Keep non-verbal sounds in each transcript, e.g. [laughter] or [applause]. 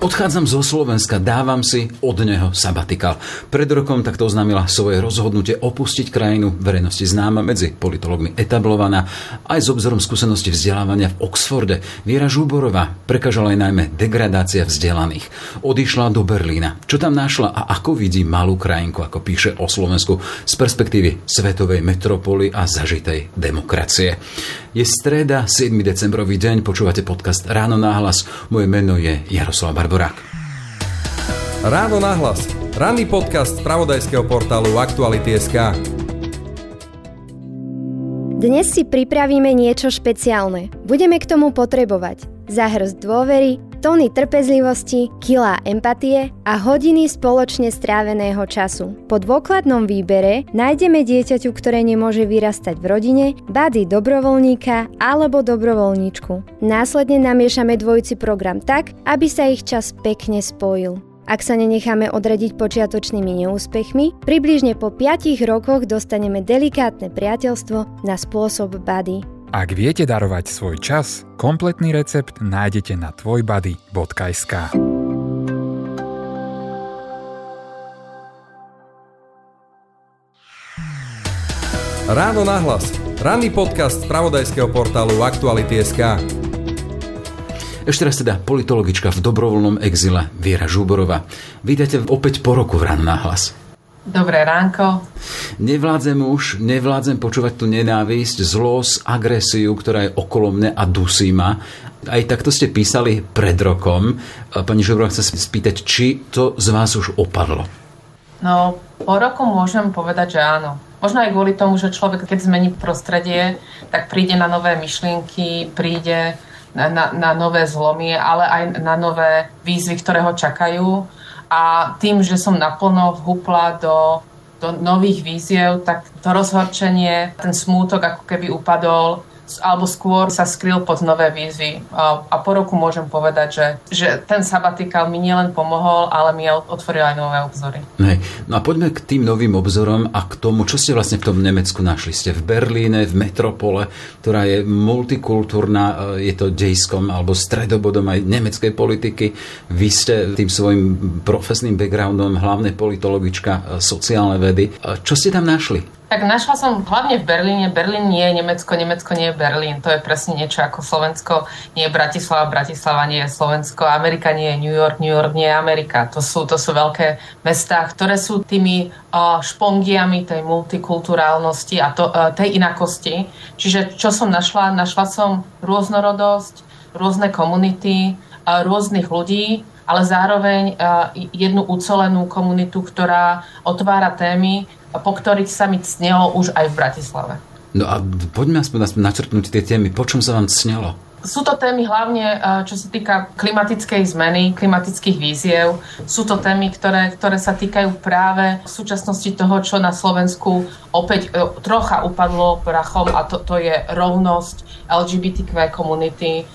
Odchádzam zo Slovenska, dávam si od neho sabatikál. Pred rokom takto oznámila svoje rozhodnutie opustiť krajinu verejnosti známa medzi politologmi etablovaná aj s obzorom skúsenosti vzdelávania v Oxforde. Viera Žúborová prekážala aj najmä degradácia vzdelaných. Odišla do Berlína. Čo tam našla a ako vidí malú krajinku, ako píše o Slovensku z perspektívy svetovej metropoly a zažitej demokracie. Je streda, 7. decembrový deň, počúvate podcast Ráno náhlas. Moje meno je Jaroslav Barba. Barborák. Ráno nahlas. Ranný podcast z pravodajského portálu Aktuality.sk. Dnes si pripravíme niečo špeciálne. Budeme k tomu potrebovať zahrst dôvery, tóny trpezlivosti, kilá empatie a hodiny spoločne stráveného času. Po dôkladnom výbere nájdeme dieťaťu, ktoré nemôže vyrastať v rodine, bady dobrovoľníka alebo dobrovoľníčku. Následne namiešame dvojici program tak, aby sa ich čas pekne spojil. Ak sa nenecháme odradiť počiatočnými neúspechmi, približne po 5 rokoch dostaneme delikátne priateľstvo na spôsob bady. Ak viete darovať svoj čas, kompletný recept nájdete na tvojbody.sk. Ráno nahlas. Ranný podcast z pravodajského portálu Aktuality.sk. Ešte raz teda politologička v dobrovoľnom exile Viera Žúborová. Vítajte opäť po roku v Ráno nahlas. Dobré ránko. Nevládzem už, nevládzem počúvať tú nenávisť, zlosť, agresiu, ktorá je okolo mňa a dusí ma. Aj takto ste písali pred rokom. Pani Žobrová chce spýtať, či to z vás už opadlo. No, po roku môžem povedať, že áno. Možno aj kvôli tomu, že človek, keď zmení prostredie, tak príde na nové myšlienky, príde na, na, na nové zlomy, ale aj na nové výzvy, ktoré ho čakajú a tým, že som naplno vhupla do, do nových víziev, tak to rozhorčenie, ten smútok ako keby upadol alebo skôr sa skryl pod nové výzvy. A, a po roku môžem povedať, že, že ten sabatikál mi nielen pomohol, ale mi otvoril aj nové obzory. Hej. No a poďme k tým novým obzorom a k tomu, čo ste vlastne v tom Nemecku našli. Ste v Berlíne, v metropole, ktorá je multikultúrna, e, je to dejskom alebo stredobodom aj nemeckej politiky. Vy ste tým svojim profesným backgroundom hlavne politologička e, sociálne vedy. E, čo ste tam našli? Tak našla som hlavne v Berlíne. Berlín nie je Nemecko, Nemecko nie je Berlín. To je presne niečo ako Slovensko nie je Bratislava, Bratislava nie je Slovensko, Amerika nie je New York, New York nie je Amerika. To sú, to sú veľké mestá, ktoré sú tými uh, špongiami tej multikulturálnosti a to, uh, tej inakosti. Čiže čo som našla? Našla som rôznorodosť, rôzne komunity, uh, rôznych ľudí, ale zároveň jednu ucelenú komunitu, ktorá otvára témy, po ktorých sa mi cnelo už aj v Bratislave. No a poďme aspoň načrtnúť tie témy. Po čom sa vám cnelo? Sú to témy hlavne, eh, čo sa týka klimatickej zmeny, klimatických víziev. Sú to témy, ktoré, ktoré sa týkajú práve v súčasnosti toho, čo na Slovensku opäť eh, trocha upadlo prachom a to, to je rovnosť LGBTQ komunity,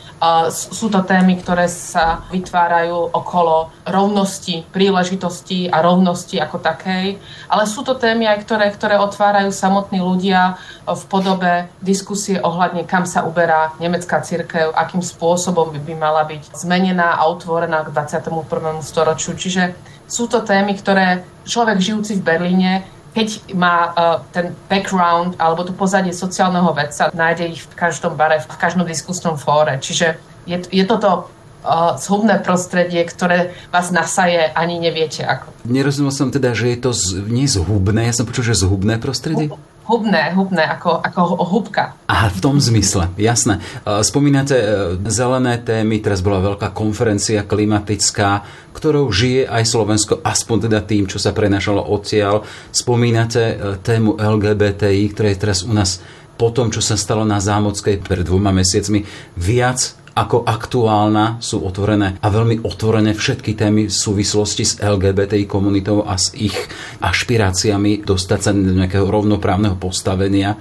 sú to témy, ktoré sa vytvárajú okolo rovnosti, príležitosti a rovnosti ako takej, ale sú to témy aj, ktoré, ktoré otvárajú samotní ľudia v podobe diskusie ohľadne, kam sa uberá nemecká církev, akým spôsobom by, by mala byť zmenená a otvorená k 21. storočiu. Čiže sú to témy, ktoré človek žijúci v Berlíne keď má uh, ten background alebo to pozadie sociálneho vedca, nájde ich v každom bare, v každom diskusnom fóre. Čiže je, je toto uh, zhubné prostredie, ktoré vás nasaje, ani neviete ako. Nerozumel som teda, že je to z, nie zhubné, ja som počul, že zhubné prostredie? Hubné, hubné, ako, ako hubka. Aha, v tom zmysle, jasné. Spomínate e, zelené témy, teraz bola veľká konferencia klimatická, ktorou žije aj Slovensko, aspoň teda tým, čo sa prenašalo odtiaľ. Spomínate e, tému LGBTI, ktorá je teraz u nás po tom, čo sa stalo na Zámockej pred dvoma mesiacmi, viac ako aktuálna sú otvorené a veľmi otvorené všetky témy v súvislosti s LGBTI komunitou a s ich ašpiráciami dostať sa do nejakého rovnoprávneho postavenia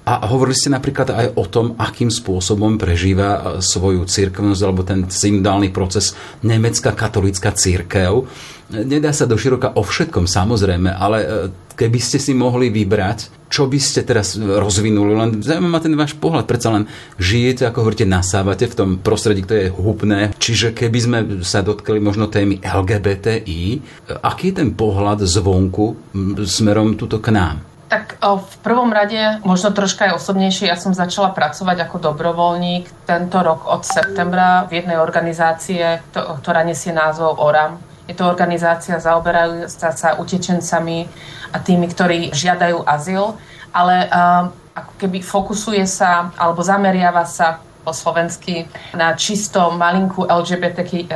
A hovorili ste napríklad aj o tom, akým spôsobom prežíva svoju církevnosť alebo ten synodálny proces nemecká katolická církev. Nedá sa do široka o všetkom samozrejme, ale keby ste si mohli vybrať čo by ste teraz rozvinuli? Len zaujíma ma ten váš pohľad. Predsa len žijete, ako hovoríte, nasávate v tom prostredí, ktoré je hubné. Čiže keby sme sa dotkli možno témy LGBTI, aký je ten pohľad zvonku smerom tuto k nám? Tak v prvom rade, možno troška aj osobnejšie, ja som začala pracovať ako dobrovoľník tento rok od septembra v jednej organizácie, ktorá nesie názov ORAM. Je to organizácia zaoberajúca sa utečencami a tými, ktorí žiadajú azyl, ale uh, ako keby fokusuje sa alebo zameriava sa po slovensky na čisto malinkú LGBTQ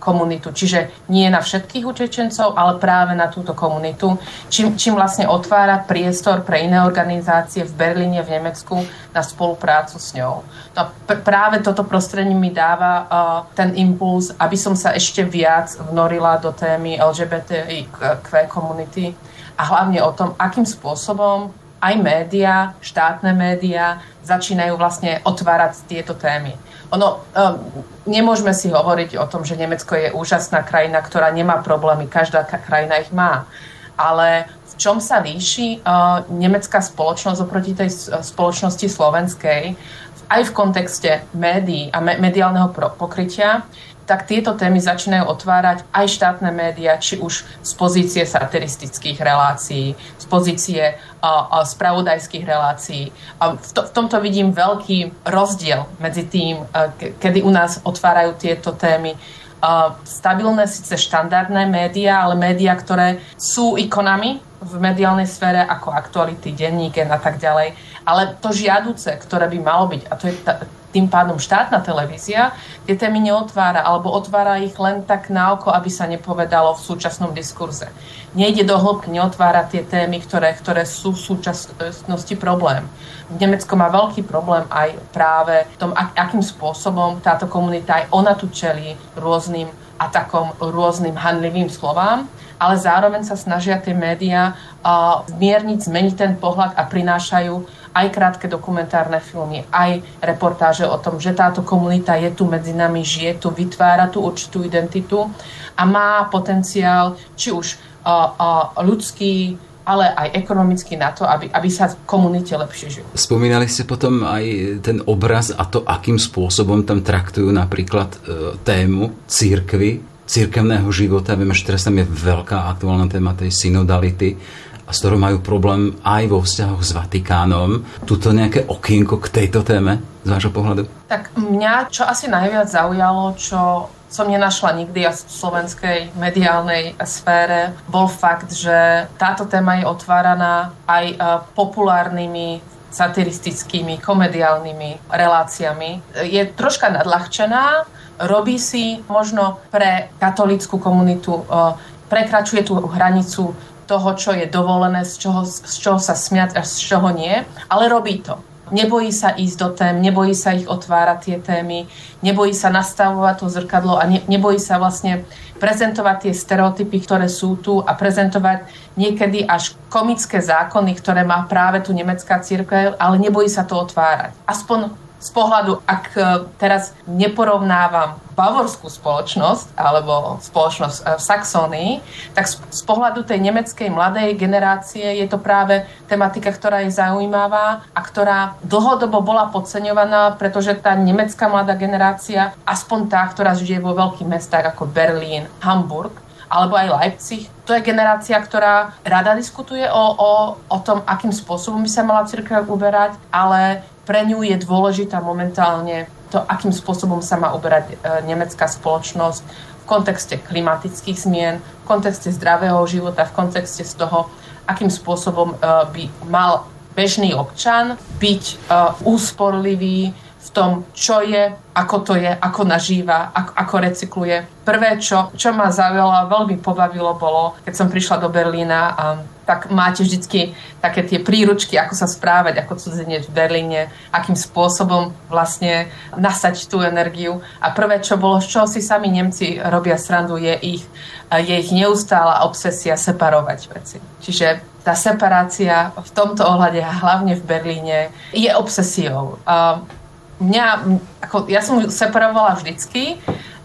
komunitu. Čiže nie na všetkých utečencov, ale práve na túto komunitu, čím, čím vlastne otvára priestor pre iné organizácie v Berlíne, v Nemecku na spoluprácu s ňou. No, pr- práve toto prostredie mi dáva uh, ten impuls, aby som sa ešte viac vnorila do témy LGBTQ komunity a hlavne o tom, akým spôsobom aj médiá, štátne médiá začínajú vlastne otvárať tieto témy. Ono, um, nemôžeme si hovoriť o tom, že Nemecko je úžasná krajina, ktorá nemá problémy, každá krajina ich má. Ale v čom sa líši uh, nemecká spoločnosť oproti tej spoločnosti slovenskej, aj v kontexte médií a me- mediálneho pokrytia, tak tieto témy začínajú otvárať aj štátne médiá, či už z pozície satiristických relácií, z pozície uh, spravodajských relácií. A v, to, v tomto vidím veľký rozdiel medzi tým, uh, kedy u nás otvárajú tieto témy stabilné, síce štandardné médiá, ale médiá, ktoré sú ikonami v mediálnej sfére ako aktuality, denník a tak ďalej. Ale to žiaduce, ktoré by malo byť, a to je ta, tým pádom štátna televízia tie témy neotvára alebo otvára ich len tak na oko, aby sa nepovedalo v súčasnom diskurze. Nejde do hĺbky, neotvára tie témy, ktoré, ktoré sú v súčasnosti problém. V Nemecku má veľký problém aj práve v tom, akým spôsobom táto komunita aj ona tu čelí rôznym atakom, rôznym handlivým slovám ale zároveň sa snažia tie médiá uh, zmierniť, zmeniť ten pohľad a prinášajú aj krátke dokumentárne filmy, aj reportáže o tom, že táto komunita je tu medzi nami, žije tu, vytvára tú určitú identitu a má potenciál či už uh, uh, ľudský, ale aj ekonomicky na to, aby, aby sa komunite lepšie žilo. Spomínali ste potom aj ten obraz a to, akým spôsobom tam traktujú napríklad e, tému církvy, církevného života. Viem, že teraz tam je veľká aktuálna téma tej synodality a s ktorou majú problém aj vo vzťahoch s Vatikánom. Tuto nejaké okienko k tejto téme z vášho pohľadu? Tak mňa, čo asi najviac zaujalo, čo som nenašla nikdy v slovenskej mediálnej sfére, bol fakt, že táto téma je otváraná aj e, populárnymi satiristickými, komediálnymi reláciami. Je troška nadľahčená, robí si možno pre katolickú komunitu, e, prekračuje tú hranicu toho, čo je dovolené, z čoho, z čoho sa smiať a z čoho nie, ale robí to. Nebojí sa ísť do tém, nebojí sa ich otvárať tie témy, nebojí sa nastavovať to zrkadlo a ne, nebojí sa vlastne prezentovať tie stereotypy, ktoré sú tu a prezentovať niekedy až komické zákony, ktoré má práve tu nemecká církev, ale nebojí sa to otvárať. Aspoň z pohľadu, ak e, teraz neporovnávam bavorskú spoločnosť alebo spoločnosť e, v Saxónii, tak z pohľadu tej nemeckej mladej generácie je to práve tematika, ktorá je zaujímavá a ktorá dlhodobo bola podceňovaná, pretože tá nemecká mladá generácia, aspoň tá, ktorá žije vo veľkých mestách ako Berlín, Hamburg, alebo aj Leipzig. To je generácia, ktorá rada diskutuje o, o, o tom, akým spôsobom by sa mala cirkev uberať, ale pre ňu je dôležitá momentálne to, akým spôsobom sa má uberať e, nemecká spoločnosť v kontexte klimatických zmien, v kontexte zdravého života, v kontexte z toho, akým spôsobom e, by mal bežný občan byť e, úsporlivý v tom, čo je, ako to je, ako nažíva, ako, ako recykluje. Prvé, čo, čo ma zaujalo a veľmi pobavilo, bolo, keď som prišla do Berlína a tak máte vždycky také tie príručky, ako sa správať ako cudzinec v Berlíne, akým spôsobom vlastne nasať tú energiu. A prvé, čo bolo, z čoho si sami Nemci robia srandu, je ich, je ich neustála obsesia separovať veci. Čiže tá separácia v tomto ohľade, hlavne v Berlíne, je obsesiou. Mňa, ako, ja som separovala vždycky,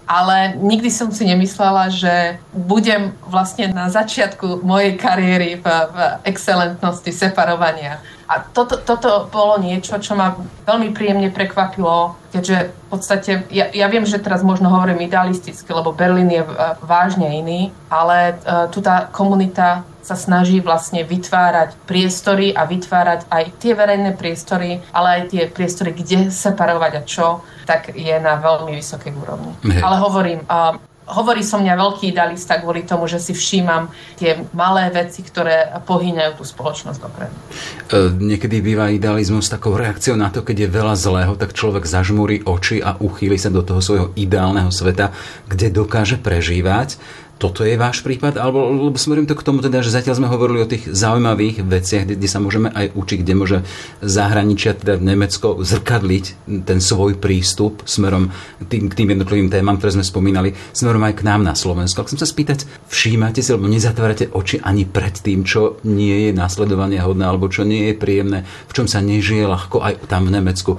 ale nikdy som si nemyslela, že budem vlastne na začiatku mojej kariéry v, v excelentnosti separovania. A toto, toto bolo niečo, čo ma veľmi príjemne prekvapilo, keďže v podstate, ja, ja viem, že teraz možno hovorím idealisticky, lebo Berlín je vážne iný, ale uh, tu tá komunita sa snaží vlastne vytvárať priestory a vytvárať aj tie verejné priestory, ale aj tie priestory, kde separovať a čo, tak je na veľmi vysokej úrovni. Hej. Ale hovorím, uh, Hovorí som mňa veľký idealista kvôli tomu, že si všímam tie malé veci, ktoré pohýňajú tú spoločnosť dopredu. E, niekedy býva idealizmus takou reakciou na to, keď je veľa zlého, tak človek zažmúri oči a uchýli sa do toho svojho ideálneho sveta, kde dokáže prežívať toto je váš prípad? Alebo lebo smerujem to k tomu teda, že zatiaľ sme hovorili o tých zaujímavých veciach, kde, kde sa môžeme aj učiť, kde môže zahraničia, teda v Nemecko, zrkadliť ten svoj prístup smerom tým, k tým jednotlivým témam, ktoré sme spomínali, smerom aj k nám na Slovensku. Ak chcem sa spýtať, všímate si, alebo nezatvárate oči ani pred tým, čo nie je následovania hodné, alebo čo nie je príjemné, v čom sa nežije ľahko aj tam v Nemecku.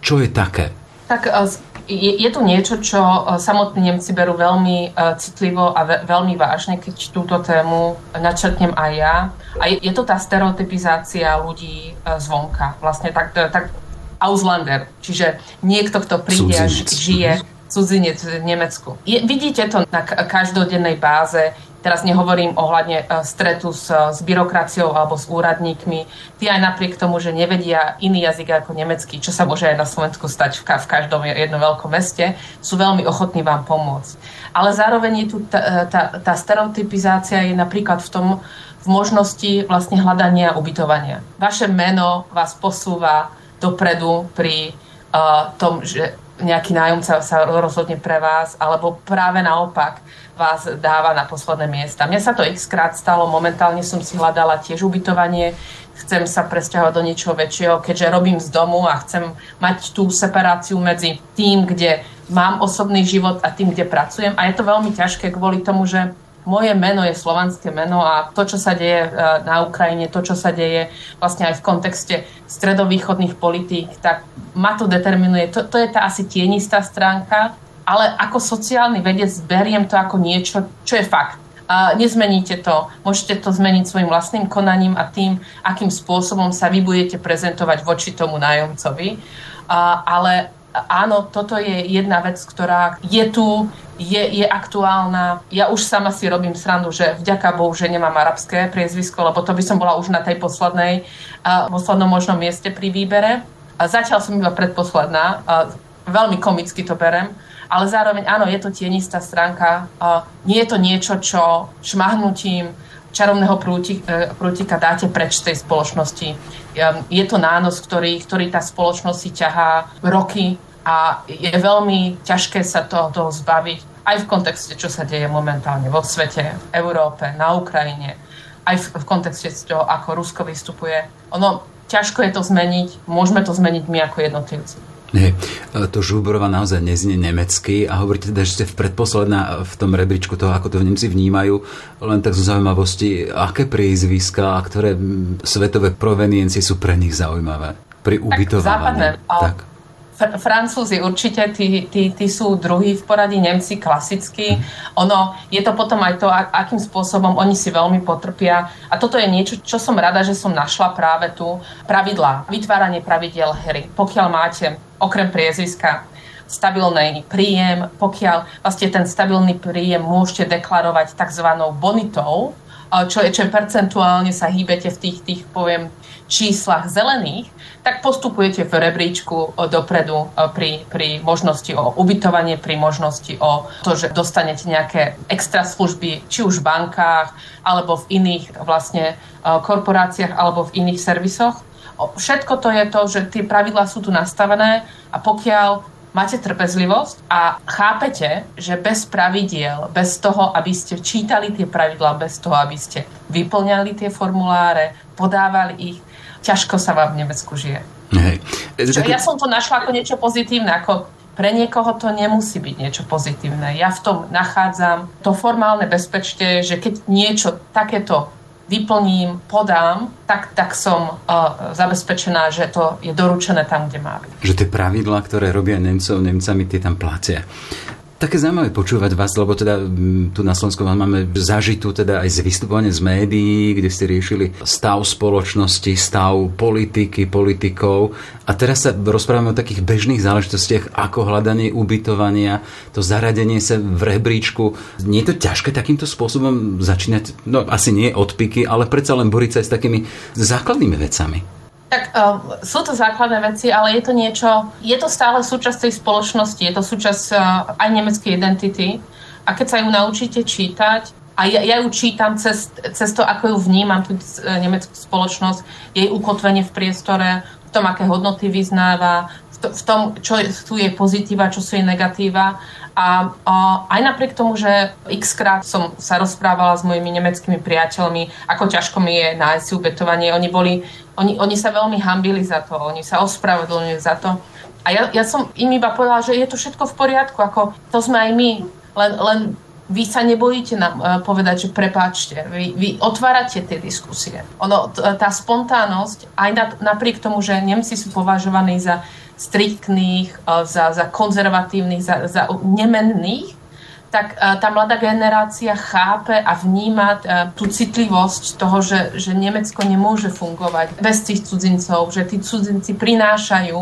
Čo je také? Tak je, je tu niečo, čo e, samotní Nemci berú veľmi uh, citlivo a ve, veľmi vážne, keď túto tému načrtnem aj ja. A je, je to tá stereotypizácia ľudí uh, zvonka. Vlastne tak, tak Auslander, čiže niekto, kto príde a žije cudzinec v Nemecku. Je, vidíte to na každodennej báze Teraz nehovorím ohľadne e, stretu s, s byrokraciou alebo s úradníkmi. Tí aj napriek tomu, že nevedia iný jazyk ako nemecký, čo sa môže aj na Slovensku stať v, v každom jednom veľkom meste, sú veľmi ochotní vám pomôcť. Ale zároveň je tu tá, tá, tá stereotypizácia je napríklad v tom, v možnosti vlastne hľadania ubytovania. Vaše meno vás posúva dopredu pri uh, tom, že nejaký nájomca sa rozhodne pre vás, alebo práve naopak vás dáva na posledné miesta. Mne sa to x krát stalo, momentálne som si hľadala tiež ubytovanie, chcem sa presťahovať do niečoho väčšieho, keďže robím z domu a chcem mať tú separáciu medzi tým, kde mám osobný život a tým, kde pracujem. A je to veľmi ťažké kvôli tomu, že moje meno je slovanské meno a to, čo sa deje e, na Ukrajine, to, čo sa deje vlastne aj v kontexte stredovýchodných politík, tak ma to determinuje. To, to je tá asi tienistá stránka ale ako sociálny vedec beriem to ako niečo, čo je fakt. A nezmeníte to. Môžete to zmeniť svojim vlastným konaním a tým, akým spôsobom sa vy budete prezentovať voči tomu nájomcovi. A, ale áno, toto je jedna vec, ktorá je tu, je, je aktuálna. Ja už sama si robím srandu, že vďaka Bohu, že nemám arabské priezvisko, lebo to by som bola už na tej poslednej, a poslednom možnom mieste pri výbere. A zatiaľ som iba predposledná. A veľmi komicky to berem ale zároveň áno, je to tienistá stránka. Nie je to niečo, čo šmahnutím čarovného prútika, e, prútika dáte preč tej spoločnosti. Je to nános, ktorý, ktorý tá spoločnosť si ťahá roky a je veľmi ťažké sa toho, toho zbaviť aj v kontexte, čo sa deje momentálne vo svete, v Európe, na Ukrajine, aj v, v kontexte toho, ako Rusko vystupuje. Ono, ťažko je to zmeniť, môžeme to zmeniť my ako jednotlivci. Nie, to Žubrova naozaj neznie nemecky a hovoríte teda, že ste v predposledná v tom rebríčku toho, ako to Nemci vnímajú, len tak zo zaujímavosti, aké priezviska a ktoré svetové proveniencie sú pre nich zaujímavé pri ubytovaní. Tak, tak. Fr- Francúzi určite, tí, tí, tí sú druhí v poradí, Nemci klasicky. Ono, je to potom aj to, akým spôsobom oni si veľmi potrpia. A toto je niečo, čo som rada, že som našla práve tu. Pravidlá, vytváranie pravidiel hry. Pokiaľ máte okrem priezviska stabilný príjem, pokiaľ vlastne ten stabilný príjem môžete deklarovať tzv. bonitou, čo je, čo je percentuálne sa hýbete v tých, tých poviem, číslach zelených, tak postupujete v rebríčku dopredu pri, pri možnosti o ubytovanie, pri možnosti o to, že dostanete nejaké extra služby, či už v bankách, alebo v iných vlastne korporáciách, alebo v iných servisoch. Všetko to je to, že tie pravidlá sú tu nastavené a pokiaľ máte trpezlivosť a chápete, že bez pravidiel, bez toho, aby ste čítali tie pravidlá, bez toho, aby ste vyplňali tie formuláre, podávali ich, ťažko sa vám v Nemecku žije. Hej. Ja som to našla ako niečo pozitívne, ako pre niekoho to nemusí byť niečo pozitívne. Ja v tom nachádzam to formálne bezpečie, že keď niečo takéto vyplním, podám, tak, tak som uh, zabezpečená, že to je doručené tam, kde má byť. Že tie pravidlá, ktoré robia Nemcov, Nemcami, tie tam platia. Také zaujímavé počúvať vás, lebo teda tu na Slovensku máme zažitú teda aj z vystupovania z médií, kde ste riešili stav spoločnosti, stav politiky, politikov. A teraz sa rozprávame o takých bežných záležitostiach, ako hľadanie ubytovania, to zaradenie sa v rebríčku. Nie je to ťažké takýmto spôsobom začínať, no asi nie od piky, ale predsa len boriť sa aj s takými základnými vecami. Tak uh, sú to základné veci, ale je to niečo, je to stále súčasť tej spoločnosti, je to súčasť uh, aj nemeckej identity a keď sa ju naučíte čítať, a ja, ja ju čítam cez, cez to, ako ju vnímam, tú uh, nemeckú spoločnosť, jej ukotvenie v priestore, v tom, aké hodnoty vyznáva, v, to, v tom, čo sú jej pozitíva, čo sú jej negatíva. A, a aj napriek tomu, že x krát som sa rozprávala s mojimi nemeckými priateľmi, ako ťažko mi je nájsť si ubytovanie, oni boli oni, oni sa veľmi hambili za to, oni sa ospravedlnili za to. A ja, ja som im iba povedala, že je to všetko v poriadku, ako to sme aj my, len, len vy sa nebojíte nám uh, povedať, že prepáčte, vy, vy otvárate tie diskusie. Ono, t- tá spontánnosť, aj na, napriek tomu, že Nemci sú považovaní za striktných, uh, za, za konzervatívnych, za, za nemenných, tak e, tá mladá generácia chápe a vníma e, tú citlivosť toho, že, že Nemecko nemôže fungovať bez tých cudzincov, že tí cudzinci prinášajú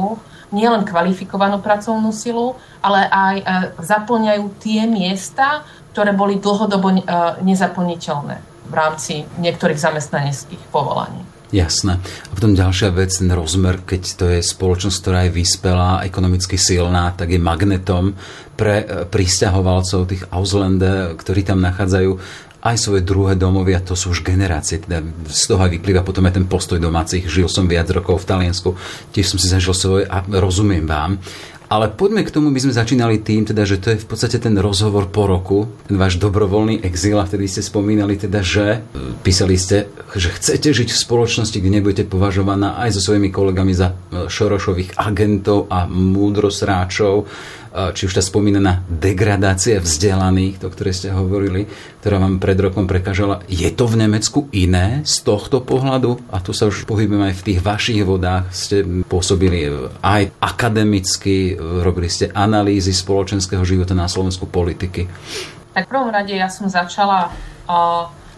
nielen kvalifikovanú pracovnú silu, ale aj e, zaplňajú tie miesta, ktoré boli dlhodobo nezaplniteľné v rámci niektorých zamestnaneckých povolaní. Jasné. A potom ďalšia vec, ten rozmer, keď to je spoločnosť, ktorá je vyspelá, ekonomicky silná, tak je magnetom pre e, pristahovalcov, tých Ausländer, ktorí tam nachádzajú aj svoje druhé domovy a to sú už generácie. Teda z toho aj vyplýva potom aj ten postoj domácich. Žil som viac rokov v Taliansku, tiež som si zažil svoje a rozumiem vám. Ale poďme k tomu, by sme začínali tým, teda, že to je v podstate ten rozhovor po roku, ten váš dobrovoľný exil, a vtedy ste spomínali teda, že e, písali ste, že chcete žiť v spoločnosti, kde nebudete považovaná aj so svojimi kolegami za e, šorošových agentov a múdrosráčov, či už tá spomínaná degradácia vzdelaných, o ktorej ste hovorili, ktorá vám pred rokom prekážala. Je to v Nemecku iné z tohto pohľadu? A tu sa už pohybujem aj v tých vašich vodách. Ste pôsobili aj akademicky, robili ste analýzy spoločenského života na Slovensku politiky. Tak v prvom rade ja som začala,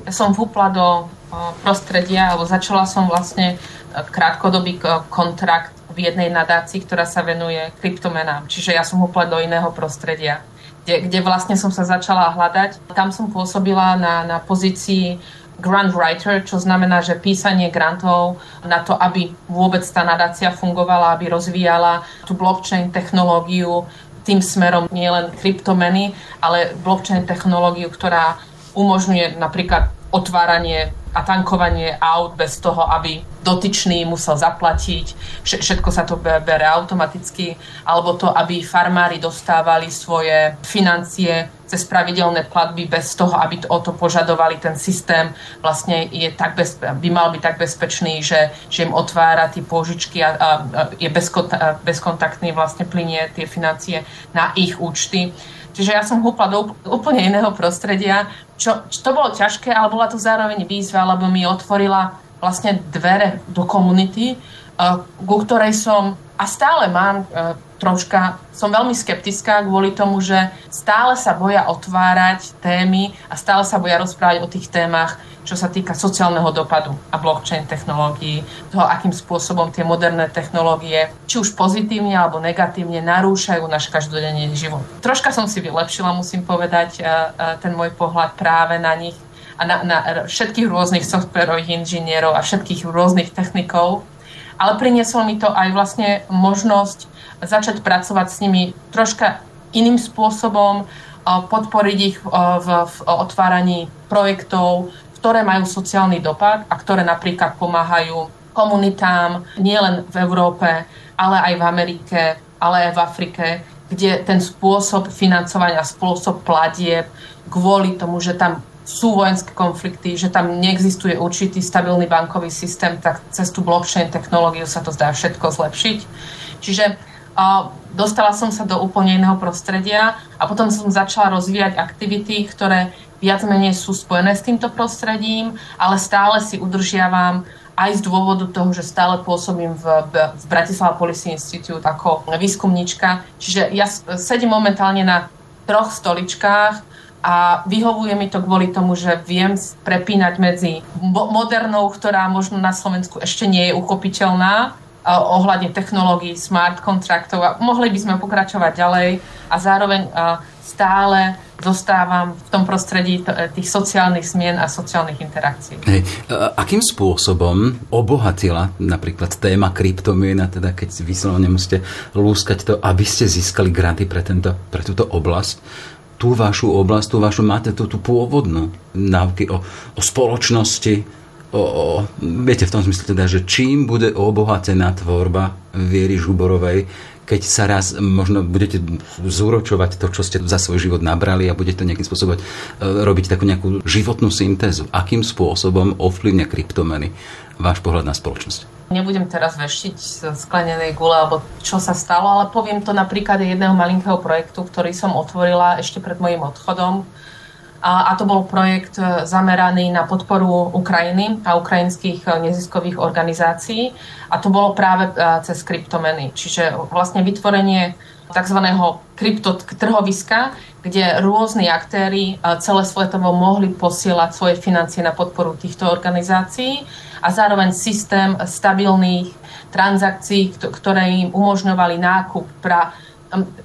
ja som vúpla do prostredia, alebo začala som vlastne krátkodobý kontrakt v jednej nadácii, ktorá sa venuje kryptomenám. Čiže ja som úplne do iného prostredia, kde, kde vlastne som sa začala hľadať. Tam som pôsobila na, na pozícii grant writer, čo znamená, že písanie grantov na to, aby vôbec tá nadácia fungovala, aby rozvíjala tú blockchain technológiu tým smerom nielen kryptomeny, ale blockchain technológiu, ktorá umožňuje napríklad otváranie a tankovanie aut bez toho, aby dotyčný musel zaplatiť, všetko sa to bere automaticky, alebo to, aby farmári dostávali svoje financie cez pravidelné platby bez toho, aby to, o to požadovali. Ten systém vlastne je tak bez, by mal byť tak bezpečný, že, že im otvára tie pôžičky a, a, a je bezkontaktný, vlastne plinie tie financie na ich účty. Čiže ja som húpla do úplne iného prostredia, čo, čo to bolo ťažké, ale bola to zároveň výzva, lebo mi otvorila vlastne dvere do komunity, uh, ku ktorej som a stále mám uh, troška, som veľmi skeptická kvôli tomu, že stále sa boja otvárať témy a stále sa boja rozprávať o tých témach, čo sa týka sociálneho dopadu a blockchain technológií, toho, akým spôsobom tie moderné technológie, či už pozitívne alebo negatívne, narúšajú náš každodenný život. Troška som si vylepšila, musím povedať, e, e, ten môj pohľad práve na nich a na, na všetkých rôznych softwarových inžinierov a všetkých rôznych technikov, ale prinieslo mi to aj vlastne možnosť začať pracovať s nimi troška iným spôsobom, podporiť ich v, v otváraní projektov, ktoré majú sociálny dopad a ktoré napríklad pomáhajú komunitám nielen v Európe, ale aj v Amerike, ale aj v Afrike, kde ten spôsob financovania, spôsob platieb kvôli tomu, že tam sú vojenské konflikty, že tam neexistuje určitý stabilný bankový systém, tak cez tú blockchain technológiu sa to zdá všetko zlepšiť. Čiže uh, dostala som sa do úplne iného prostredia a potom som začala rozvíjať aktivity, ktoré viac menej sú spojené s týmto prostredím, ale stále si udržiavam aj z dôvodu toho, že stále pôsobím v, v Bratislava Policy Institute ako výskumníčka. Čiže ja sedím momentálne na troch stoličkách, a vyhovuje mi to kvôli tomu, že viem prepínať medzi modernou, ktorá možno na Slovensku ešte nie je uchopiteľná, ohľadne technológií, smart kontraktov a mohli by sme pokračovať ďalej a zároveň stále zostávam v tom prostredí tých sociálnych zmien a sociálnych interakcií. Hej. Akým spôsobom obohatila napríklad téma kryptomien, teda keď vyslovene musíte lúskať to, aby ste získali granty pre, tento, pre túto oblasť, tú vašu oblasť, tú vašu, máte tú, tú pôvodnú náuky o, o spoločnosti, o, o, viete v tom zmysle teda, že čím bude obohatená tvorba Viery Žuborovej, keď sa raz možno budete zúročovať to, čo ste za svoj život nabrali a budete nejakým spôsobom e, robiť takú nejakú životnú syntézu. Akým spôsobom ovplyvňa kryptomeny váš pohľad na spoločnosť? Nebudem teraz veštiť z sklenenej gule, alebo čo sa stalo, ale poviem to napríklad jedného malinkého projektu, ktorý som otvorila ešte pred mojim odchodom. A, to bol projekt e, zameraný na podporu Ukrajiny a ukrajinských e, neziskových organizácií. A to bolo práve e, cez kryptomeny. Čiže vlastne vytvorenie tzv. kryptotrhoviska, kde rôzni aktéry celosvetovo mohli posielať svoje financie na podporu týchto organizácií a zároveň systém stabilných transakcií, ktoré im umožňovali nákup pra,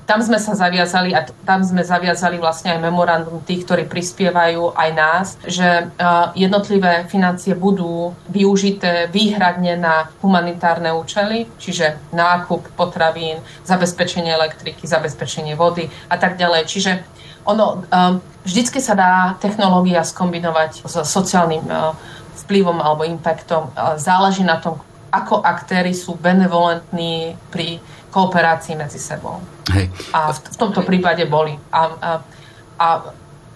tam sme sa zaviazali a tam sme zaviazali vlastne aj memorandum tých, ktorí prispievajú aj nás, že jednotlivé financie budú využité výhradne na humanitárne účely, čiže nákup potravín, zabezpečenie elektriky, zabezpečenie vody a tak ďalej. Čiže ono, vždycky sa dá technológia skombinovať s sociálnym vplyvom alebo impactom. Záleží na tom, ako aktéry sú benevolentní pri kooperácii medzi sebou. Hej. A v, v tomto prípade boli. A, a, a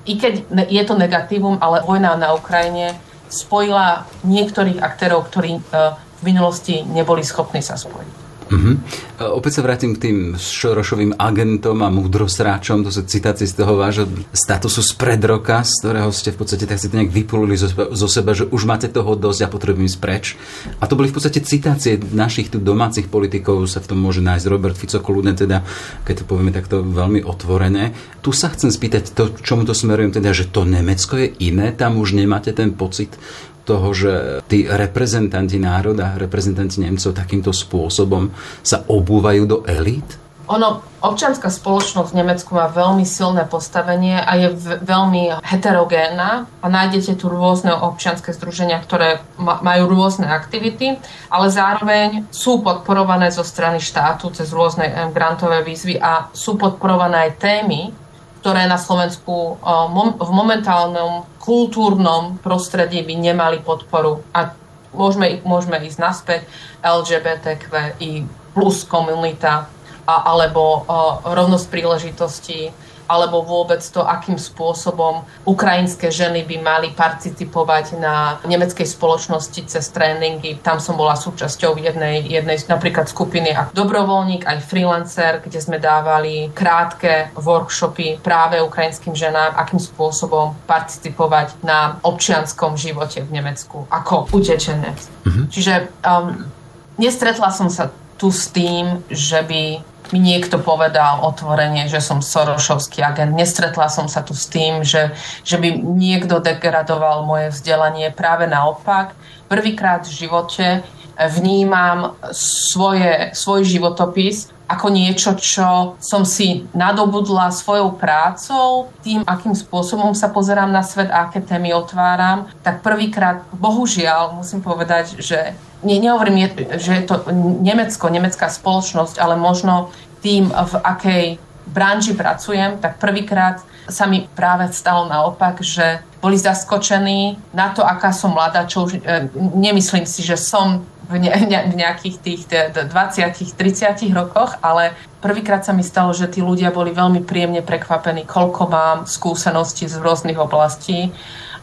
i keď je to negatívum, ale vojna na Ukrajine spojila niektorých aktérov, ktorí e, v minulosti neboli schopní sa spojiť. Uh-huh. Opäť sa vrátim k tým Šorošovým agentom a múdrosráčom, to sú citácie z toho vášho statusu z pred roka, z ktorého ste v podstate tak si to nejak vypulili zo, zo seba, že už máte toho dosť a potrebujem ísť preč. A to boli v podstate citácie našich tu domácich politikov, sa v tom môže nájsť Robert Fico Koludne, teda, keď to povieme takto veľmi otvorené. Tu sa chcem spýtať, to, čomu to smerujem, teda, že to Nemecko je iné, tam už nemáte ten pocit toho, že tí reprezentanti národa, reprezentanti Nemcov takýmto spôsobom sa obúvajú do elít? Ono, občianská spoločnosť v Nemecku má veľmi silné postavenie a je veľmi heterogénna a nájdete tu rôzne občianske združenia, ktoré ma, majú rôzne aktivity, ale zároveň sú podporované zo strany štátu cez rôzne grantové výzvy a sú podporované aj témy, ktoré na Slovensku v momentálnom kultúrnom prostredí by nemali podporu. A môžeme, môžeme ísť naspäť LGBTQI plus komunita alebo rovnosť príležitostí alebo vôbec to, akým spôsobom ukrajinské ženy by mali participovať na nemeckej spoločnosti cez tréningy. Tam som bola súčasťou jednej, jednej napríklad skupiny ako dobrovoľník, aj freelancer, kde sme dávali krátke workshopy práve ukrajinským ženám, akým spôsobom participovať na občianskom živote v Nemecku ako utečenec. Mm-hmm. Čiže um, nestretla som sa tu s tým, že by mi niekto povedal otvorene, že som Sorošovský agent. Nestretla som sa tu s tým, že, že by niekto degradoval moje vzdelanie. Práve naopak, prvýkrát v živote vnímam svoje, svoj životopis ako niečo, čo som si nadobudla svojou prácou, tým, akým spôsobom sa pozerám na svet a aké témy otváram, tak prvýkrát, bohužiaľ, musím povedať, že nie, nehovorím, že je to Nemecko, nemecká spoločnosť, ale možno tým, v akej branži pracujem, tak prvýkrát sa mi práve stalo naopak, že boli zaskočení na to, aká som mladá, čo už e, nemyslím si, že som v, ne, v nejakých tých 20-30 rokoch, ale prvýkrát sa mi stalo, že tí ľudia boli veľmi príjemne prekvapení, koľko mám skúseností z rôznych oblastí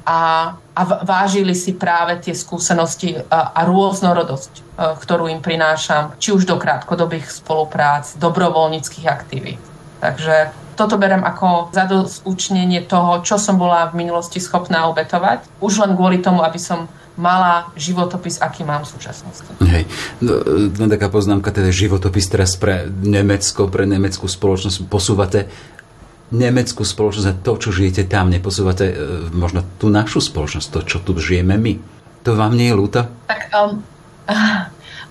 a, a vážili si práve tie skúsenosti a, a rôznorodosť, a, ktorú im prinášam, či už do krátkodobých spoluprác, dobrovoľníckých aktivít. Takže toto berem ako zadosúčnenie toho, čo som bola v minulosti schopná obetovať, už len kvôli tomu, aby som mala životopis, aký mám v súčasnosti. Hej, no, taká poznámka, teda životopis teraz pre Nemecko, pre nemeckú spoločnosť posúvate nemeckú spoločnosť a to, čo žijete tam, neposúvate e, možno tú našu spoločnosť, to, čo tu žijeme my. To vám nie je ľúto? Tak um,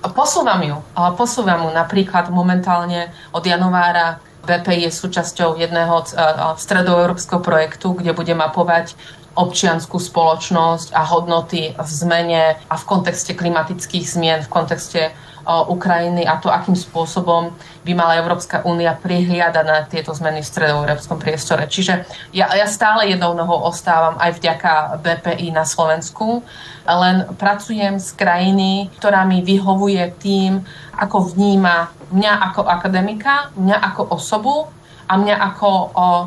[laughs] posúvam ju. Posúvam ju napríklad momentálne od januára BP je súčasťou jedného uh, stredoeurópskeho projektu, kde bude mapovať občianskú spoločnosť a hodnoty v zmene a v kontexte klimatických zmien, v kontexte Ukrajiny a to, akým spôsobom by mala Európska únia prihliadať na tieto zmeny v stredoeurópskom priestore. Čiže ja, ja stále jednou nohou ostávam aj vďaka BPI na Slovensku, len pracujem s krajiny, ktorá mi vyhovuje tým, ako vníma mňa ako akademika, mňa ako osobu a mňa ako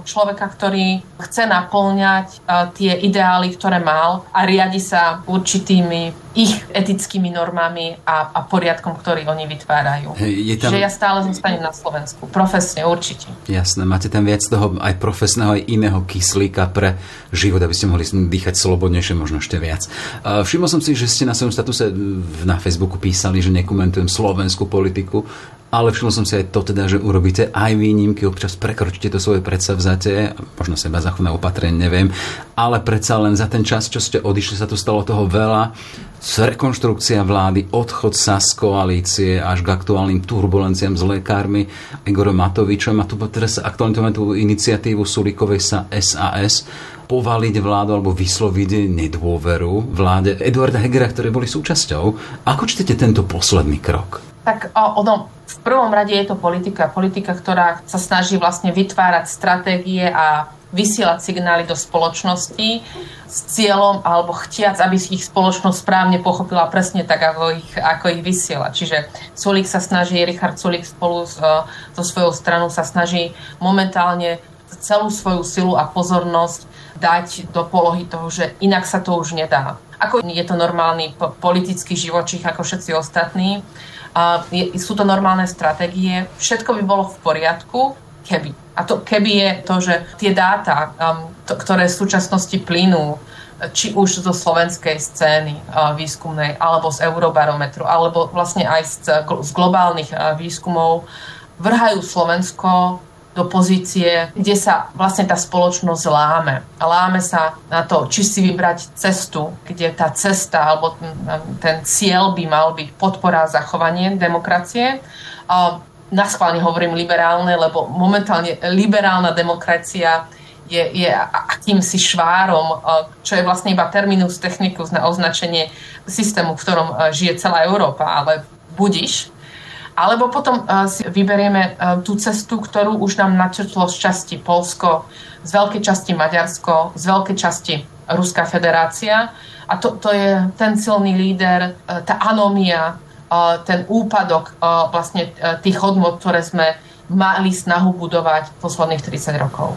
človeka, ktorý chce naplňať o, tie ideály, ktoré mal a riadi sa určitými ich etickými normami a, a poriadkom, ktorý oni vytvárajú. Je tam... Čiže ja stále zostanem na Slovensku. Profesne, určite. Jasné, máte tam viac toho aj profesného, aj iného kyslíka pre život, aby ste mohli dýchať slobodnejšie, možno ešte viac. Všimol som si, že ste na svojom statuse na Facebooku písali, že nekomentujem slovenskú politiku ale všimol som si aj to teda, že urobíte aj výnimky, občas prekročíte to svoje predsavzatie, možno seba zachovné opatrenie, neviem, ale predsa len za ten čas, čo ste odišli, sa tu stalo toho veľa. Rekonštrukcia vlády, odchod sa z koalície až k aktuálnym turbulenciám s lekármi Igorom Matovičom a tu teraz aktuálne tú iniciatívu Sulikovej sa SAS povaliť vládu alebo vysloviť nedôveru vláde Eduarda Hegera, ktoré boli súčasťou. Ako čtete tento posledný krok? Tak ono, v prvom rade je to politika. Politika, ktorá sa snaží vlastne vytvárať stratégie a vysielať signály do spoločnosti s cieľom alebo chtiac, aby ich spoločnosť správne pochopila presne tak, ako ich, ako ich vysiela. Čiže Sulik sa snaží, Richard Sulik spolu so, so svojou stranou sa snaží momentálne celú svoju silu a pozornosť dať do polohy toho, že inak sa to už nedá. Ako je to normálny politický živočích ako všetci ostatní, a sú to normálne stratégie. Všetko by bolo v poriadku, keby. A to keby je to, že tie dáta, um, to, ktoré v súčasnosti plynú, či už zo slovenskej scény uh, výskumnej, alebo z Eurobarometru, alebo vlastne aj z, z globálnych uh, výskumov, vrhajú Slovensko do pozície, kde sa vlastne tá spoločnosť láme. Láme sa na to, či si vybrať cestu, kde tá cesta alebo ten, ten cieľ by mal byť podpora a zachovanie demokracie. A naschválne hovorím liberálne, lebo momentálne liberálna demokracia je, je akýmsi švárom, čo je vlastne iba terminus technicus na označenie systému, v ktorom žije celá Európa, ale budiš, alebo potom uh, si vyberieme uh, tú cestu, ktorú už nám načrtlo z časti Polsko, z veľkej časti Maďarsko, z veľkej časti Ruská federácia. A to, to je ten silný líder, uh, tá anomia, ten úpadok vlastne tých hodnot, ktoré sme mali snahu budovať posledných 30 rokov.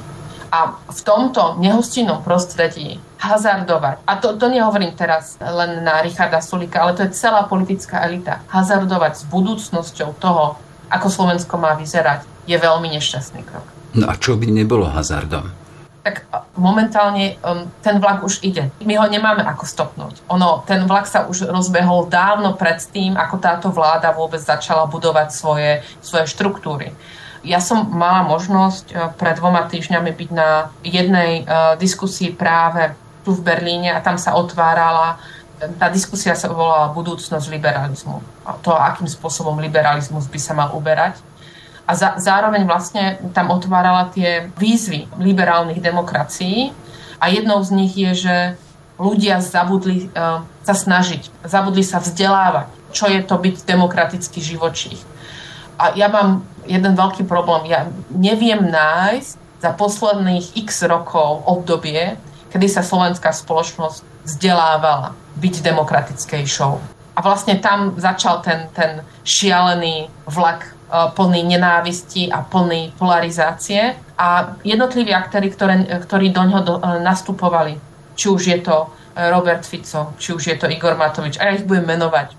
A v tomto nehostinnom prostredí hazardovať, a to, to nehovorím teraz len na Richarda Sulika, ale to je celá politická elita, hazardovať s budúcnosťou toho, ako Slovensko má vyzerať, je veľmi nešťastný krok. No a čo by nebolo hazardom? tak momentálne um, ten vlak už ide. My ho nemáme ako stopnúť. Ono, ten vlak sa už rozbehol dávno pred tým, ako táto vláda vôbec začala budovať svoje, svoje štruktúry. Ja som mala možnosť e, pred dvoma týždňami byť na jednej e, diskusii práve tu v Berlíne a tam sa otvárala tá diskusia sa volala budúcnosť liberalizmu. A to, akým spôsobom liberalizmus by sa mal uberať. A za, zároveň vlastne tam otvárala tie výzvy liberálnych demokracií a jednou z nich je, že ľudia zabudli uh, sa snažiť, zabudli sa vzdelávať, čo je to byť demokratický živočích. A ja mám jeden veľký problém. Ja neviem nájsť za posledných x rokov obdobie, kedy sa slovenská spoločnosť vzdelávala byť demokratickejšou. a vlastne tam začal ten, ten šialený vlak plný nenávisti a plný polarizácie a jednotliví aktéry, ktoré, ktorí do ňoho do, nastupovali, či už je to Robert Fico, či už je to Igor Matovič, a ja ich budem menovať.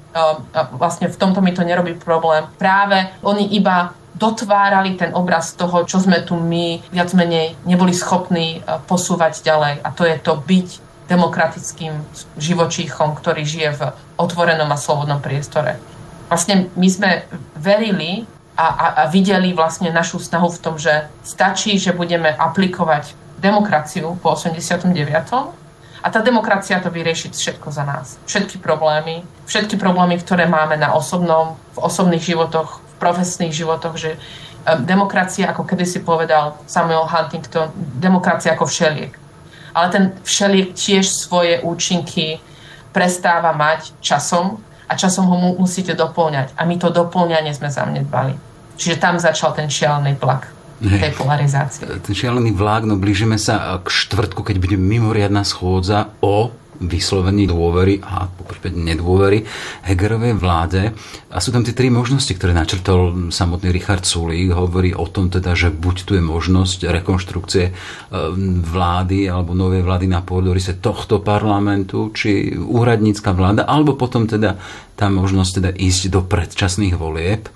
Vlastne v tomto mi to nerobí problém. Práve oni iba dotvárali ten obraz toho, čo sme tu my viac menej neboli schopní posúvať ďalej. A to je to byť demokratickým živočíchom, ktorý žije v otvorenom a slobodnom priestore. Vlastne my sme verili a, a, a videli vlastne našu snahu v tom, že stačí, že budeme aplikovať demokraciu po 89 a tá demokracia to vyrieši všetko za nás. Všetky problémy, všetky problémy, ktoré máme na osobnom, v osobných životoch, profesných životoch, že demokracia, ako kedysi povedal Samuel Huntington, demokracia ako všeliek. Ale ten všeliek tiež svoje účinky prestáva mať časom a časom ho musíte doplňať. A my to doplňanie sme zanedbali. Čiže tam začal ten šialený plak tej polarizácie. Ten šialený vlák, no blížime sa k štvrtku, keď bude mimoriadná schôdza o vyslovení dôvery a poprípade nedôvery Hegerovej vláde. A sú tam tie tri možnosti, ktoré načrtol samotný Richard Sulík. Hovorí o tom teda, že buď tu je možnosť rekonštrukcie e, vlády alebo novej vlády na pôdorise tohto parlamentu, či úradnícka vláda, alebo potom teda tá možnosť teda ísť do predčasných volieb.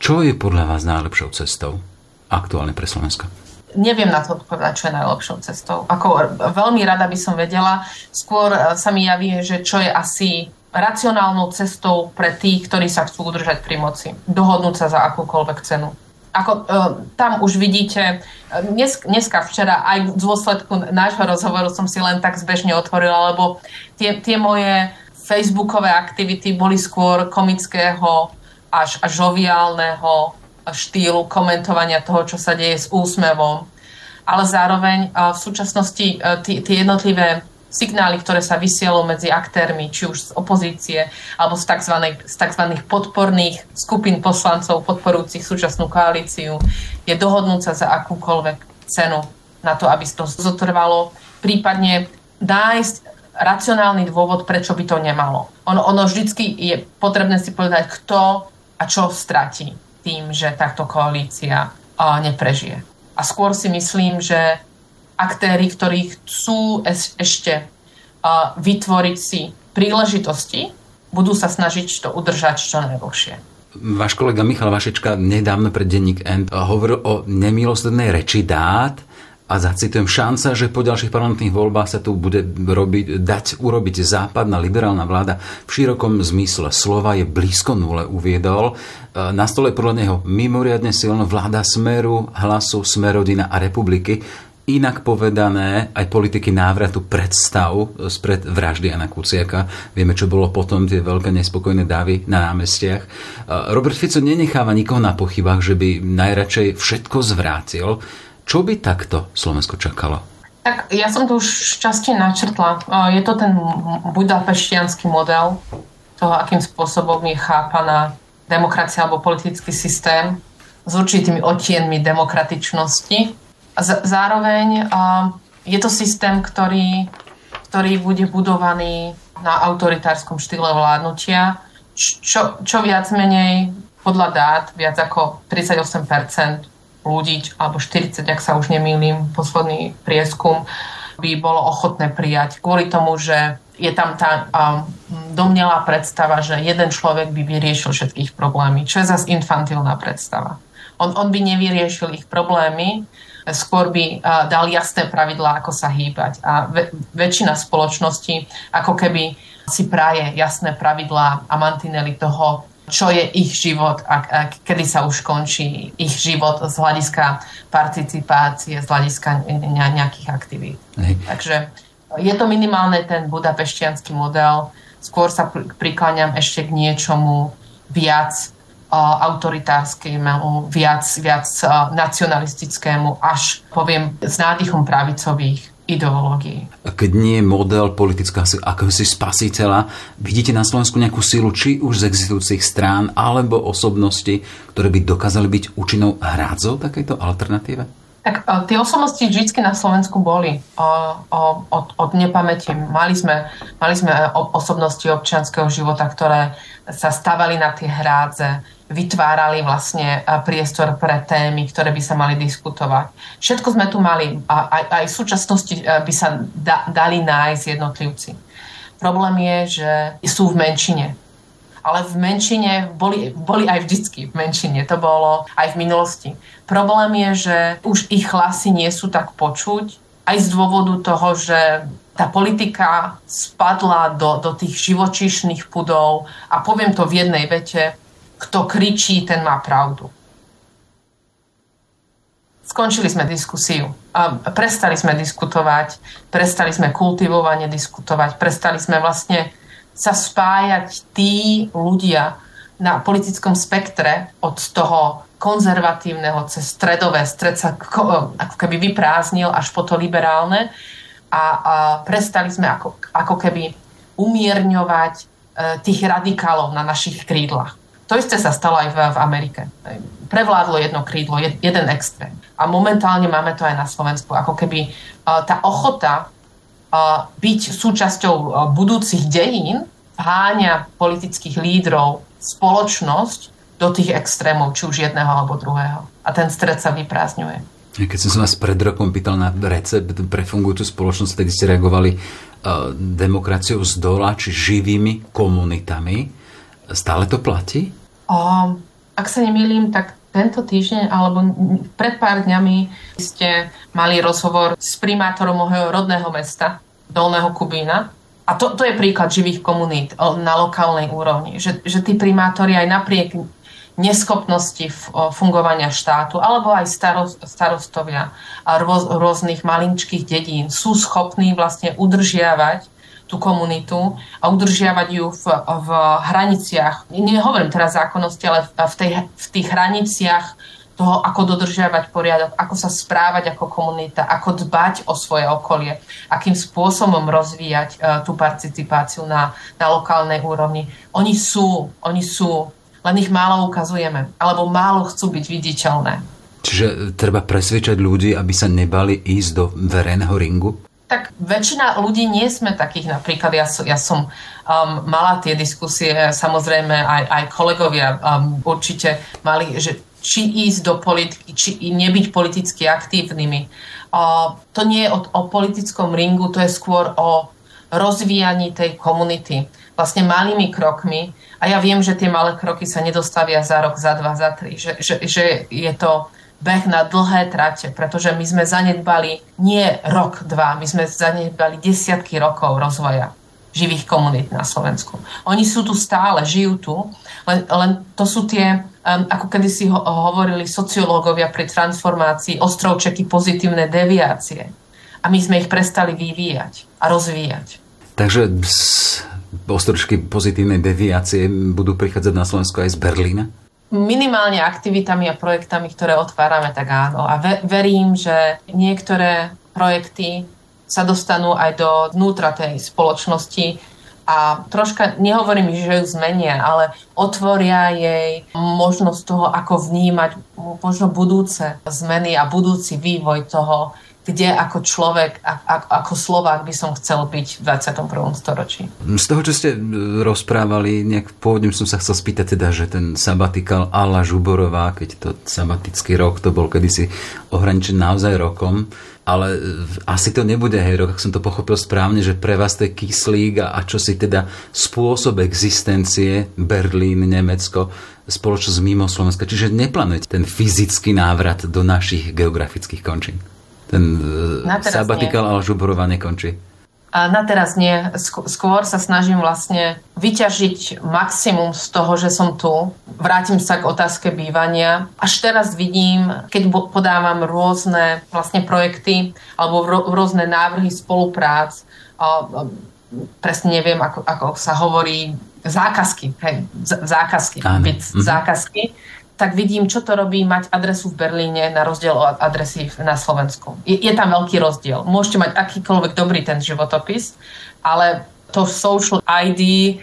Čo je podľa vás najlepšou cestou? aktuálne pre Slovensko? Neviem na to odpovedať, čo je najlepšou cestou. Ako veľmi rada by som vedela. Skôr e, sa mi javí, že čo je asi racionálnou cestou pre tých, ktorí sa chcú udržať pri moci. Dohodnúť sa za akúkoľvek cenu. Ako, e, tam už vidíte, e, dnes, dneska, včera, aj v dôsledku nášho rozhovoru som si len tak zbežne otvorila, lebo tie, tie moje facebookové aktivity boli skôr komického až, až žoviálneho štýlu komentovania toho, čo sa deje s úsmevom. Ale zároveň v súčasnosti e, tie jednotlivé signály, ktoré sa vysielajú medzi aktérmi, či už z opozície alebo z tzv. Z tzv. podporných skupín poslancov podporujúcich súčasnú koalíciu, je dohodnúť sa za akúkoľvek cenu na to, aby to zotrvalo, prípadne nájsť racionálny dôvod, prečo by to nemalo. Ono, ono vždycky je potrebné si povedať, kto a čo stratí tým, že táto koalícia neprežije. A skôr si myslím, že aktéry, ktorí chcú ešte vytvoriť si príležitosti, budú sa snažiť to udržať čo najdlhšie. Váš kolega Michal Vašečka nedávno pred denník N hovoril o nemiloslednej reči dát, a zacitujem, šanca, že po ďalších parlamentných voľbách sa tu bude robiť, dať urobiť západná liberálna vláda v širokom zmysle slova je blízko nule, uviedol. E, na stole podľa neho mimoriadne silno vláda Smeru, Hlasu, Smerodina a Republiky. Inak povedané, aj politiky návratu predstav spred vraždy Jana Kuciaka. Vieme, čo bolo potom, tie veľké nespokojné davy na námestiach. E, Robert Fico nenecháva nikoho na pochybách, že by najradšej všetko zvrátil. Čo by takto Slovensko čakalo? Tak ja som to už časti načrtla. Je to ten budapeštianský model toho, akým spôsobom je chápaná demokracia alebo politický systém s určitými otienmi demokratičnosti. A zároveň je to systém, ktorý, ktorý bude budovaný na autoritárskom štýle vládnutia, čo, čo viac menej podľa dát, viac ako 38 ľudí, alebo 40, ak sa už nemýlim, posledný prieskum, by bolo ochotné prijať kvôli tomu, že je tam tá um, domnelá predstava, že jeden človek by vyriešil všetkých problémy, čo je zase infantilná predstava. On, on by nevyriešil ich problémy, skôr by uh, dal jasné pravidlá, ako sa hýbať. A ve, väčšina spoločnosti ako keby si praje jasné pravidlá a mantinely toho, čo je ich život a, a kedy sa už končí ich život z hľadiska participácie, z hľadiska nejakých aktivít. Hej. Takže je to minimálne ten budapeštianský model. Skôr sa prikláňam ešte k niečomu viac uh, autoritárskému, viac, viac uh, nacionalistickému, až poviem s nádychom pravicových ideológií. Keď nie je model politického akéhosi spasiteľa, vidíte na Slovensku nejakú silu, či už z existujúcich strán, alebo osobnosti, ktoré by dokázali byť účinnou hrádzou takejto alternatíve? Tak o, tie osobnosti vždy na Slovensku boli o, o, od, od nepamäti. Mali sme, mali sme osobnosti občianského života, ktoré sa stavali na tie hrádze, vytvárali vlastne priestor pre témy, ktoré by sa mali diskutovať. Všetko sme tu mali a aj, aj v súčasnosti by sa da, dali nájsť jednotlivci. Problém je, že sú v menšine ale v menšine boli, boli aj vždycky v menšine. To bolo aj v minulosti. Problém je, že už ich hlasy nie sú tak počuť, aj z dôvodu toho, že tá politika spadla do, do tých živočíšnych pudov a poviem to v jednej vete, kto kričí, ten má pravdu. Skončili sme diskusiu. A prestali sme diskutovať, prestali sme kultivovane diskutovať, prestali sme vlastne sa spájať tí ľudia na politickom spektre od toho konzervatívneho cez stredové, stred sa ako keby vyprázdnil až po to liberálne a, a prestali sme ako, ako keby umierňovať e, tých radikálov na našich krídlach. To isté sa stalo aj v, v Amerike. Prevládlo jedno krídlo, jed, jeden extrém. A momentálne máme to aj na Slovensku. Ako keby e, tá ochota byť súčasťou budúcich dejín háňa politických lídrov spoločnosť do tých extrémov, či už jedného alebo druhého. A ten stred sa vyprázdňuje. Keď som sa vás pred rokom pýtal na recept pre fungujúcu spoločnosť, tedy ste reagovali uh, demokraciou z dola, či živými komunitami. Stále to platí? O, ak sa nemýlim, tak tento týždeň alebo pred pár dňami ste mali rozhovor s primátorom môjho rodného mesta, Dolného Kubína. A to, to je príklad živých komunít na lokálnej úrovni. Že, že tí primátori aj napriek neschopnosti fungovania štátu alebo aj starostovia a rôz, rôznych malinčkých dedín sú schopní vlastne udržiavať tú komunitu a udržiavať ju v, v hraniciach, nehovorím teraz zákonnosti, ale v, tej, v tých hraniciach toho, ako dodržiavať poriadok, ako sa správať ako komunita, ako dbať o svoje okolie, akým spôsobom rozvíjať uh, tú participáciu na, na lokálnej úrovni. Oni sú, oni sú, len ich málo ukazujeme, alebo málo chcú byť viditeľné. Čiže treba presvedčať ľudí, aby sa nebali ísť do verejného ringu? Tak väčšina ľudí nie sme takých. Napríklad ja, ja som um, mala tie diskusie, samozrejme aj, aj kolegovia um, určite mali, že či ísť do politiky, či nebyť politicky aktívnymi. Uh, to nie je o, o politickom ringu, to je skôr o rozvíjaní tej komunity. Vlastne malými krokmi. A ja viem, že tie malé kroky sa nedostavia za rok, za dva, za tri. Že, že, že je to beh na dlhé trate, pretože my sme zanedbali nie rok, dva, my sme zanedbali desiatky rokov rozvoja živých komunít na Slovensku. Oni sú tu stále, žijú tu, len, len to sú tie, um, ako kedy si ho, hovorili sociológovia pri transformácii, ostrovčeky pozitívne deviácie. A my sme ich prestali vyvíjať a rozvíjať. Takže ostrovčky pozitívnej deviácie budú prichádzať na Slovensku aj z Berlína? Minimálne aktivitami a projektami, ktoré otvárame, tak áno. A ve- verím, že niektoré projekty sa dostanú aj do vnútra tej spoločnosti a troška, nehovorím, že ju zmenia, ale otvoria jej možnosť toho, ako vnímať možno budúce zmeny a budúci vývoj toho, kde ako človek, ako Slovák by som chcel byť v 21. storočí. Z toho, čo ste e, rozprávali, nejak pôvodne som sa chcel spýtať teda, že ten sabatikal Ala Žuborová, keď to sabatický rok, to bol kedysi ohraničený naozaj rokom, ale e, asi to nebude hej rok, ak som to pochopil správne, že pre vás to je kyslík a, a čo si teda spôsob existencie Berlín, Nemecko, spoločnosť mimo Slovenska. Čiže neplánujete ten fyzický návrat do našich geografických končín. Ten e, sabatikál Alžuborova nekončí. A na teraz nie. Skôr sa snažím vlastne vyťažiť maximum z toho, že som tu. Vrátim sa k otázke bývania. Až teraz vidím, keď podávam rôzne vlastne projekty alebo rôzne návrhy spoluprác, presne neviem, ako, ako sa hovorí, zákazky, hej, zákazky, mm-hmm. zákazky tak vidím, čo to robí mať adresu v Berlíne na rozdiel od adresy na Slovensku. Je, je tam veľký rozdiel. Môžete mať akýkoľvek dobrý ten životopis, ale to social ID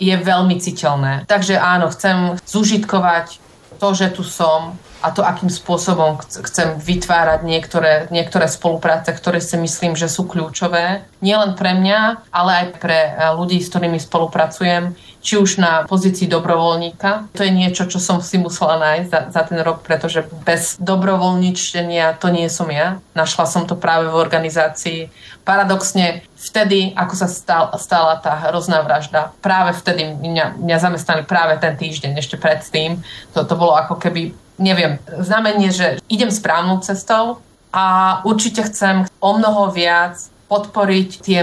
je veľmi citeľné. Takže áno, chcem zužitkovať to, že tu som, a to, akým spôsobom chcem vytvárať niektoré, niektoré spolupráce, ktoré si myslím, že sú kľúčové. Nielen pre mňa, ale aj pre eh, ľudí, s ktorými spolupracujem, či už na pozícii dobrovoľníka. To je niečo, čo som si musela nájsť za, za ten rok, pretože bez dobrovoľničenia to nie som ja. Našla som to práve v organizácii. Paradoxne vtedy, ako sa stal, stala tá hrozná vražda, práve vtedy mňa, mňa zamestnali práve ten týždeň, ešte predtým. To, to bolo ako keby neviem, znamenie, že idem správnou cestou a určite chcem o mnoho viac podporiť tie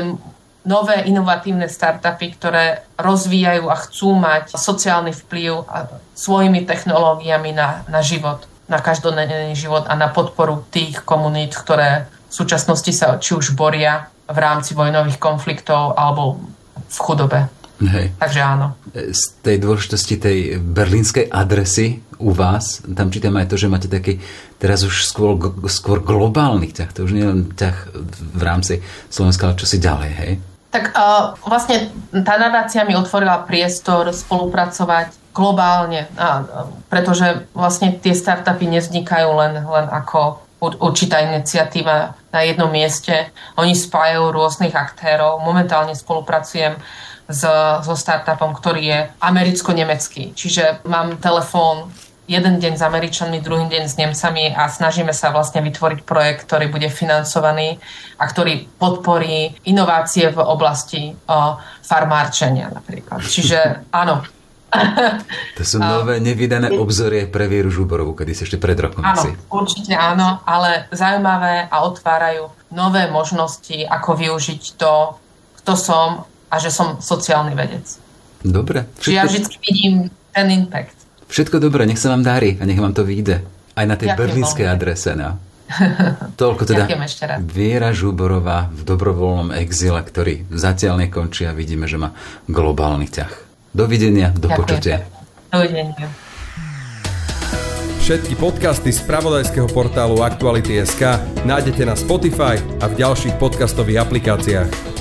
nové inovatívne startupy, ktoré rozvíjajú a chcú mať sociálny vplyv a svojimi technológiami na, na život, na každodenný život a na podporu tých komunít, ktoré v súčasnosti sa či už boria v rámci vojnových konfliktov alebo v chudobe. Hej. Takže áno. Z tej dôležitosti tej berlínskej adresy u vás, tam čítam aj to, že máte taký teraz už skôr, skôr globálny ťah, to už nie len ťah v rámci Slovenska, ale čo si ďalej, hej? Tak uh, vlastne tá nadácia mi otvorila priestor spolupracovať globálne, a, pretože vlastne tie startupy nevznikajú len, len ako určitá iniciatíva na jednom mieste. Oni spájajú rôznych aktérov. Momentálne spolupracujem s, so startupom, ktorý je americko-nemecký. Čiže mám telefón jeden deň s Američanmi, druhý deň s Nemcami a snažíme sa vlastne vytvoriť projekt, ktorý bude financovaný a ktorý podporí inovácie v oblasti o, farmárčenia napríklad. Čiže [laughs] áno, to sú nové [laughs] nevydané obzorie pre Vieru Žuborovú, kedy si ešte pred rokom Áno, určite áno, ale zaujímavé a otvárajú nové možnosti, ako využiť to, kto som a že som sociálny vedec. Dobre. Všetko... Čiže ja vždy vidím ten impact. Všetko dobré, nech sa vám darí a nech vám to vyjde. Aj na tej Ďakujem berlínskej adrese. No. [laughs] Toľko teda Viera Žuborová v dobrovoľnom exile, ktorý zatiaľ nekončí a vidíme, že má globálny ťah. Dovidenia, do Ďakujem. počutia. Dovidenia. Všetky podcasty z pravodajského portálu Aktuality.sk nájdete na Spotify a v ďalších podcastových aplikáciách.